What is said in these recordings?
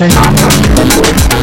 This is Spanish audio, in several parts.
Thank you.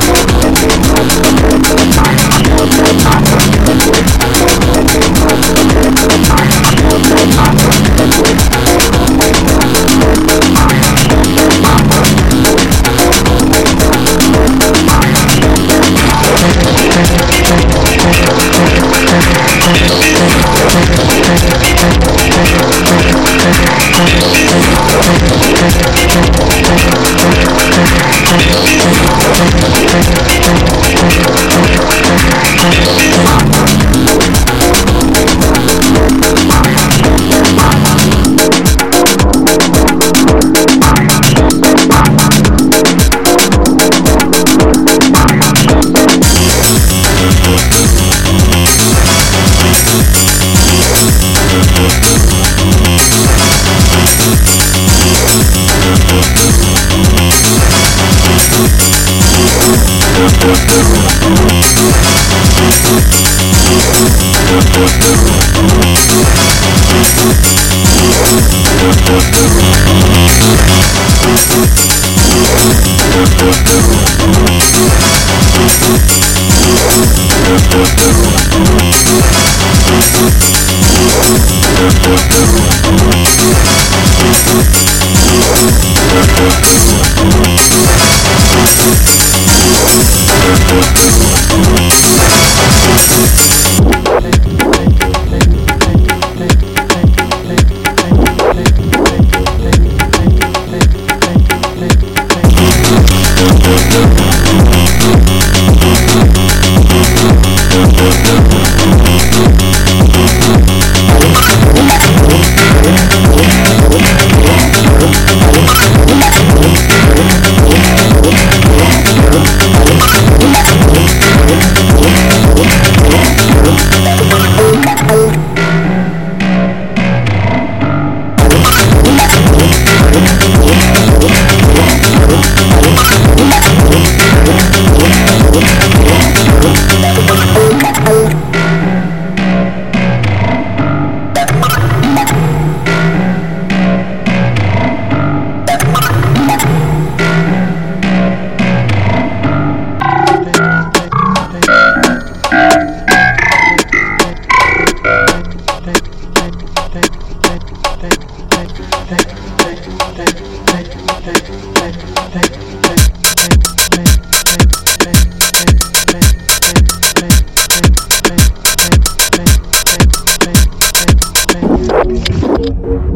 Thank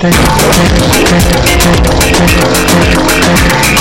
Thank you.